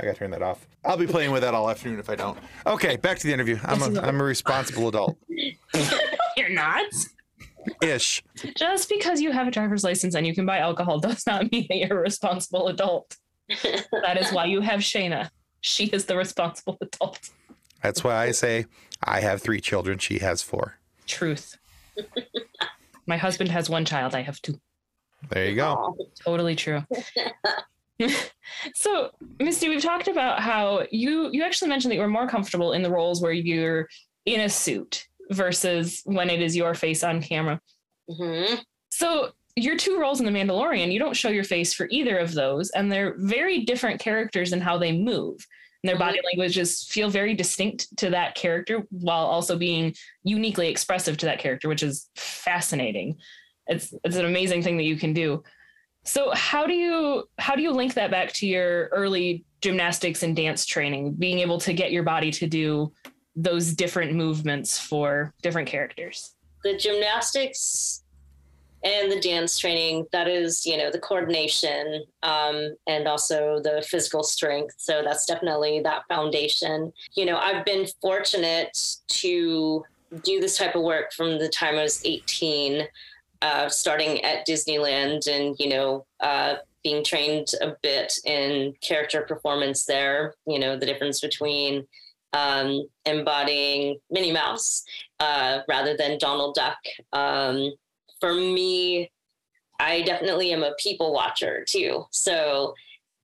I got to turn that off. I'll be playing with that all afternoon if I don't. Okay, back to the interview. I'm a. I'm a responsible adult. You're not. Ish. Just because you have a driver's license and you can buy alcohol does not mean that you're a responsible adult. That is why you have Shayna. She is the responsible adult. That's why I say I have three children. She has four. Truth. My husband has one child. I have two. There you go. Totally true. so, Misty, we've talked about how you you actually mentioned that you were more comfortable in the roles where you're in a suit versus when it is your face on camera. hmm So, your two roles in The Mandalorian, you don't show your face for either of those, and they're very different characters in how they move. And their Mhm. body languages feel very distinct to that character while also being uniquely expressive to that character, which is fascinating. It's it's an amazing thing that you can do. So how do you how do you link that back to your early gymnastics and dance training, being able to get your body to do those different movements for different characters? The gymnastics and the dance training that is you know the coordination um, and also the physical strength so that's definitely that foundation you know i've been fortunate to do this type of work from the time i was 18 uh, starting at disneyland and you know uh, being trained a bit in character performance there you know the difference between um, embodying minnie mouse uh, rather than donald duck um, for me, I definitely am a people watcher too. So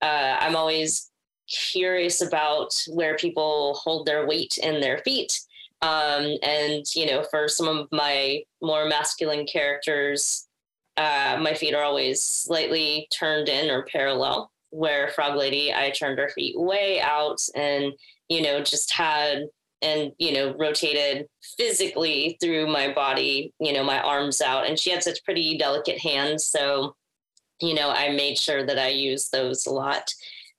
uh, I'm always curious about where people hold their weight in their feet. Um, and, you know, for some of my more masculine characters, uh, my feet are always slightly turned in or parallel. Where Frog Lady, I turned her feet way out and, you know, just had and you know rotated physically through my body you know my arms out and she had such pretty delicate hands so you know i made sure that i used those a lot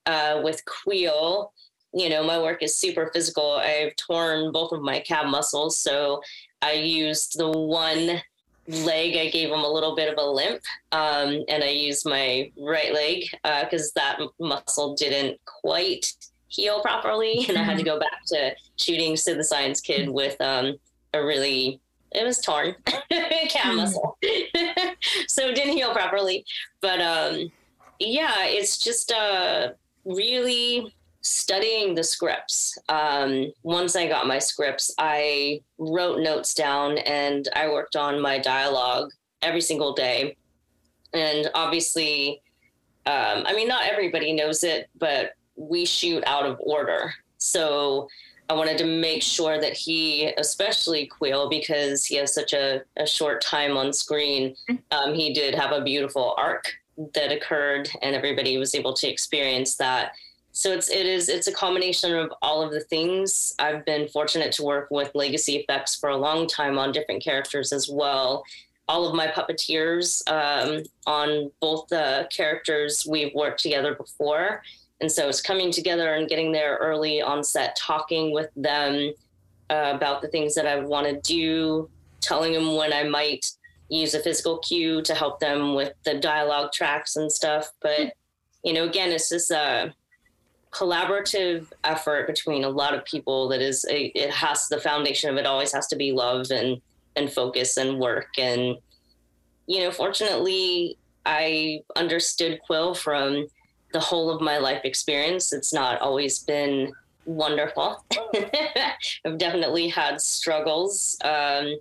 uh, with Kuiil you know my work is super physical. I've torn both of my calf muscles so i used the one leg i gave him a little bit of a limp um, and i used my right leg because uh, that muscle didn't quite heal properly and i had to go back to shooting Sid the Science Kid with um, a really it was torn calf muscle. So it didn't heal properly but um, yeah it's just uh, really studying the scripts um, once i got my scripts i wrote notes down and i worked on my dialogue every single day and obviously um, i mean not everybody knows it but we shoot out of order. So I wanted to make sure that he, especially Kuiil, because he has such a, a short time on screen, um, he did have a beautiful arc that occurred, and everybody was able to experience that. So it's it is it's a combination of all of the things. I've been fortunate to work with Legacy Effects for a long time on different characters as well. All of my puppeteers um, on both the characters we've worked together before and so it's coming together and getting there early on set, talking with them uh, about the things that I want to do, telling them when I might use a physical cue to help them with the dialogue tracks and stuff. But, you know, again, it's just a collaborative effort between a lot of people that is, a, it has, the foundation of it always has to be love and, and focus and work. And, you know, fortunately, I understood Kuiil from the whole of my life experience. It's not always been wonderful. I've definitely had struggles. Um,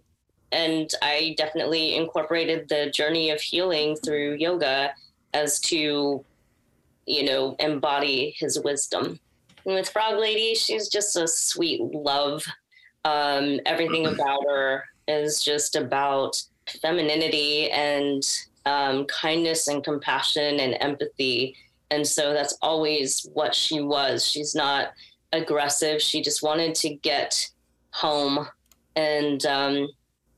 and I definitely incorporated the journey of healing through yoga as to, you know, embody his wisdom. And with Frog Lady, she's just a sweet love. Um, everything about her is just about femininity and um, kindness and compassion and empathy and so that's always what she was. She's not aggressive. She just wanted to get home and um,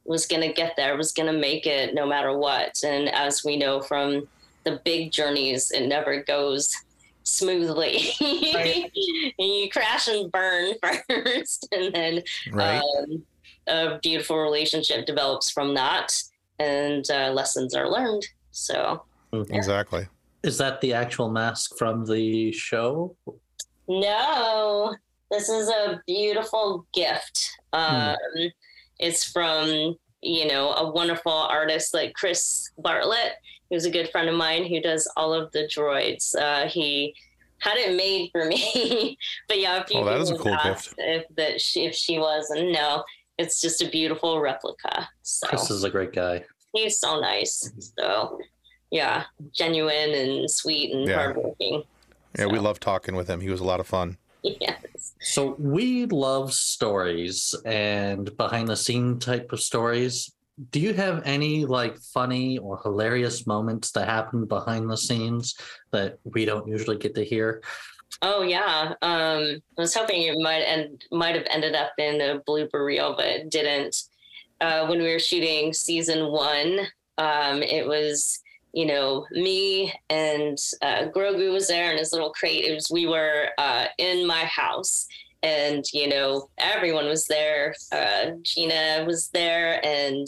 was going to get there, was going to make it no matter what. And as we know from the big journeys, it never goes smoothly. Right. you crash and burn first, and then right. um, a beautiful relationship develops from that, and uh, lessons are learned. So, exactly. Is that the actual mask from the show? No, this is a beautiful gift. Um, hmm. It's from you know a wonderful artist like Chris Bartlett, who's a good friend of mine who does all of the droids. Uh, he had it made for me, but yeah, oh, that is a cool gift. If that she, if she was, and no, it's just a beautiful replica. So. Chris is a great guy. he's so nice. So yeah, genuine and sweet and Yeah. hardworking. Yeah, we love talking with him. He was a lot of fun. Yes. So we love stories and behind the scene type of stories. Do you have any like funny or hilarious moments that happen behind the scenes that we don't usually get to hear? Oh yeah. Um, I was hoping it might end might have ended up in a blooper reel, but it didn't. Uh, when we were shooting season one, um, it was you know me and uh, Grogu was there in his little crate. It was we were uh, in my house, and you know everyone was there. Uh, Gina was there, and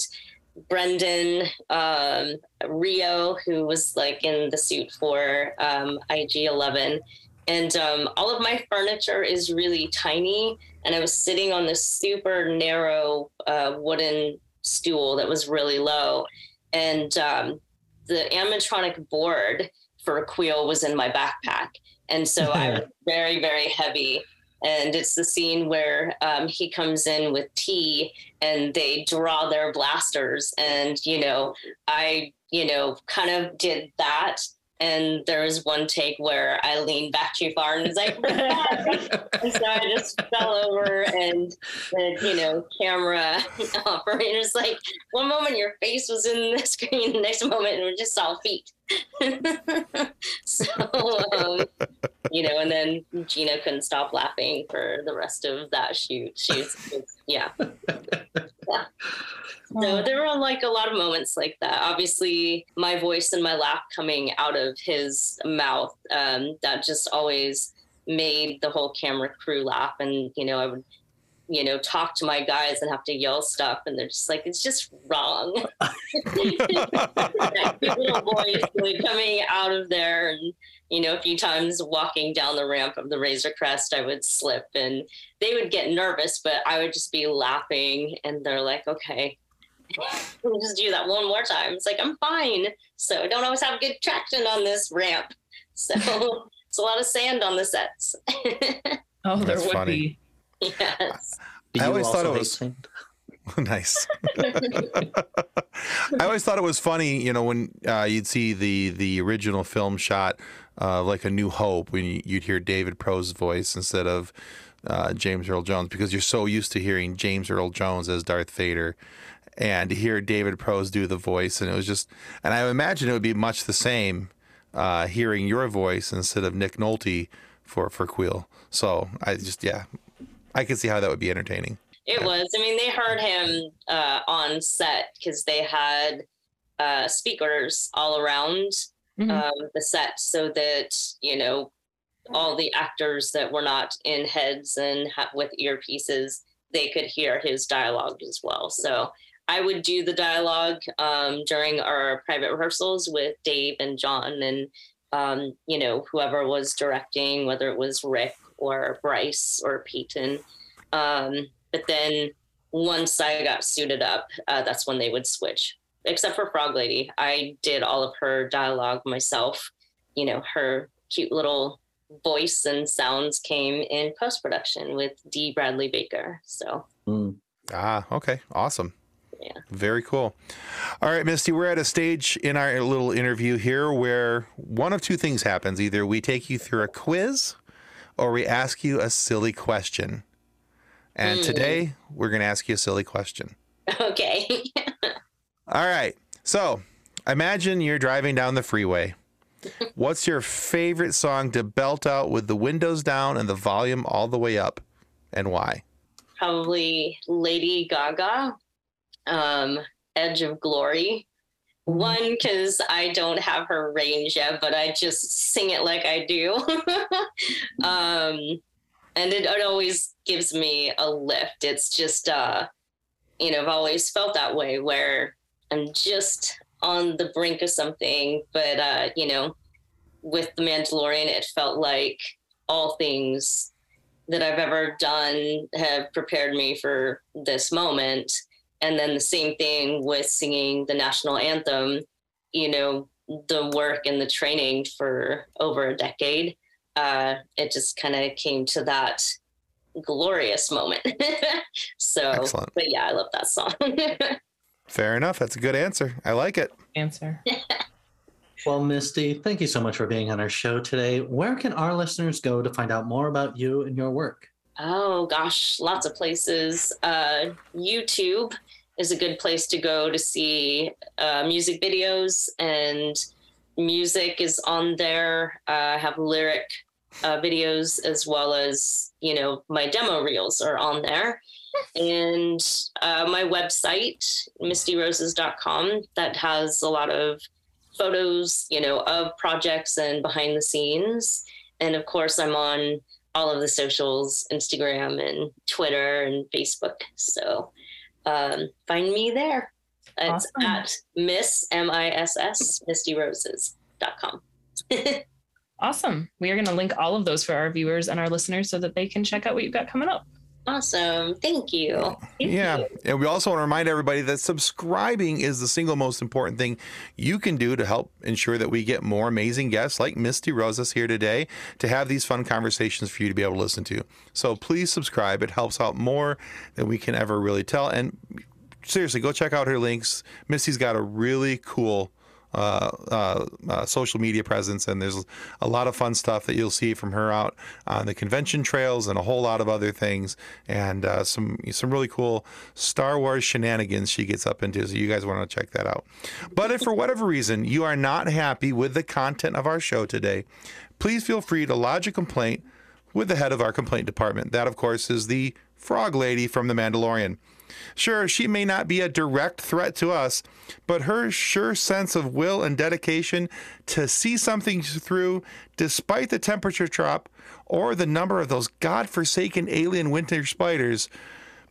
Brendan, um, Rio, who was like in the suit for um, IG Eleven. And um, all of my furniture is really tiny. And i was sitting on this super narrow uh, wooden stool that was really low. And um, the animatronic board for Kuiil was in my backpack. And so i was very very heavy and it's the scene where um, he comes in with tea and they draw their blasters. And you know i you know kind of did that. And there was one take where I leaned back too far and was like, and so I just fell over and the you know camera operator's like, one moment your face was in the screen, the next moment it was just saw feet. so um, you know, and then Gina couldn't stop laughing for the rest of that shoot. She's yeah. yeah. So there were like a lot of moments like that. Obviously, my voice and my laugh coming out of his mouth, um, that just always made the whole camera crew laugh. And, you know, I would, you know, talk to my guys and have to yell stuff. And they're just like, it's just wrong. that cute little voice like, coming out of there. And, you know, a few times walking down the ramp of the Razor Crest, I would slip and they would get nervous, but I would just be laughing. And they're like, okay, we'll just do that one more time. It's like, I'm fine. So I don't always have good traction on this ramp. So it's a lot of sand on the sets. Oh, there That's would funny. be. yes. Do I always thought it was- nice. I always thought it was funny, you know, when uh, you'd see the the original film shot of like A New Hope, when you- you'd hear David Prowse voice instead of uh, James Earl Jones, because you're so used to hearing James Earl Jones as Darth Vader, and to hear David Prowse do the voice, and it was just, and I imagine it would be much the same uh, hearing your voice instead of Nick Nolte for for Kuiil. So I just, yeah, I could see how that would be entertaining. It was. I mean, they heard him uh, on set because they had uh, speakers all around Mhm. um, the set so that, you know, all the actors that were not in heads and ha- with earpieces, they could hear his dialogue as well. So I would do the dialogue um, during our private rehearsals with Dave and John and, um, you know, whoever was directing, whether it was Rick or Bryce or Peyton. Um, but then once I got suited up, uh, that's when they would switch. Except for Frog Lady, I did all of her dialogue myself. You know, her cute little voice and sounds came in post production with D. Bradley Baker. So Mm. Ah, okay. Awesome. Yeah. Very cool. All right, Misty, we're at a stage in our little interview here where one of two things happens. Either we take you through a quiz or we ask you a silly question. And Hmm. today we're going to ask you a silly question. okay, All right. So imagine you're driving down the freeway. What's your favorite song to belt out with the windows down and the volume all the way up and why? probably Lady Gaga, um, Edge of Glory. One, because I don't have her range yet, but I just sing it like I do. um, and it, it always gives me a lift. It's just, uh, you know, I've always felt that way where I'm just on the brink of something, but, uh, you know, with The Mandalorian, it felt like all things that I've ever done have prepared me for this moment. And then the same thing with singing the national anthem, you know, the work and the training for over a decade. Uh, it just kind of came to that glorious moment. so, Excellent. but yeah, I love that song. Fair enough. That's a good answer. I like it. Answer. Well, Misty, thank you so much for being on our show today. Where can our listeners go to find out more about you and your work? Oh gosh, lots of places. Uh, YouTube is a good place to go to see uh, music videos, and music is on there. Uh, I have lyric uh, videos as well as you know my demo reels are on there, and uh, my website mistyrosas.com that has a lot of photos, you know, of projects and behind the scenes, and of course I'm on all of the socials Instagram and Twitter and Facebook. So um, find me there. It's Awesome. at Miss M I S S Misty Rosas.com. Awesome. We are going to link all of those for our viewers and our listeners so that they can check out what you've got coming up. Awesome. Thank you. Thank Yeah. you. And we also want to remind everybody that subscribing is the single most important thing you can do to help ensure that we get more amazing guests like Misty Rosas here today to have these fun conversations for you to be able to listen to. So please subscribe. It helps out more than we can ever really tell. And seriously, go check out her links. Misty's got a really cool Uh, uh, uh, social media presence, and there's a lot of fun stuff that you'll see from her out on the convention trails and a whole lot of other things, and uh, some some really cool Star Wars shenanigans she gets up into. So you guys want to check that out. But if for whatever reason you are not happy with the content of our show today, please feel free to lodge a complaint with the head of our complaint department. That, of course, is the Frog Lady from The Mandalorian. Sure, she may not be a direct threat to us, but her sure sense of will and dedication to see something through, despite the temperature drop or the number of those godforsaken alien winter spiders.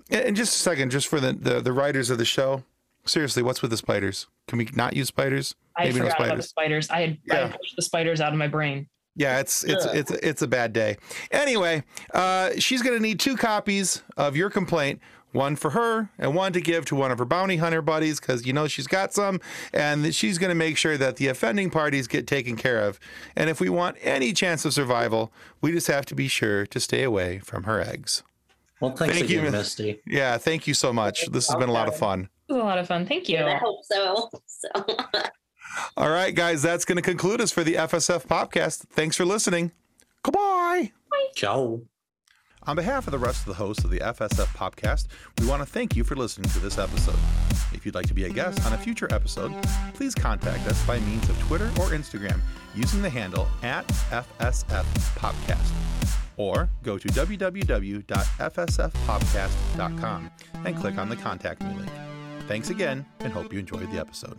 And just a second, just for the, the, the writers of the show, seriously, what's with the spiders? Can we not use spiders? I forgot about the spiders. I had, I had pushed the spiders out of my brain. Yeah, it's it's it's it's a bad day. Anyway, uh, she's gonna need two copies of your complaint. One for her and one to give to one of her bounty hunter buddies because you know she's got some, and she's going to make sure that the offending parties get taken care of. And if we want any chance of survival, we just have to be sure to stay away from her eggs. Well, thanks Thank you, again, Miss- Misty. Yeah, thank you so much. This has been a lot of fun. It was a lot of fun. Thank you. And I hope so. So All right, guys, that's going to conclude us for the FSF Popcast. Thanks for listening. Goodbye. Ciao. On behalf of the rest of the hosts of the FSF Popcast, we want to thank you for listening to this episode. If you'd like to be a guest on a future episode, please contact us by means of Twitter or Instagram using the handle at FSF Popcast. Or go to www.fsfpopcast.com and click on the contact me link. Thanks again and hope you enjoyed the episode.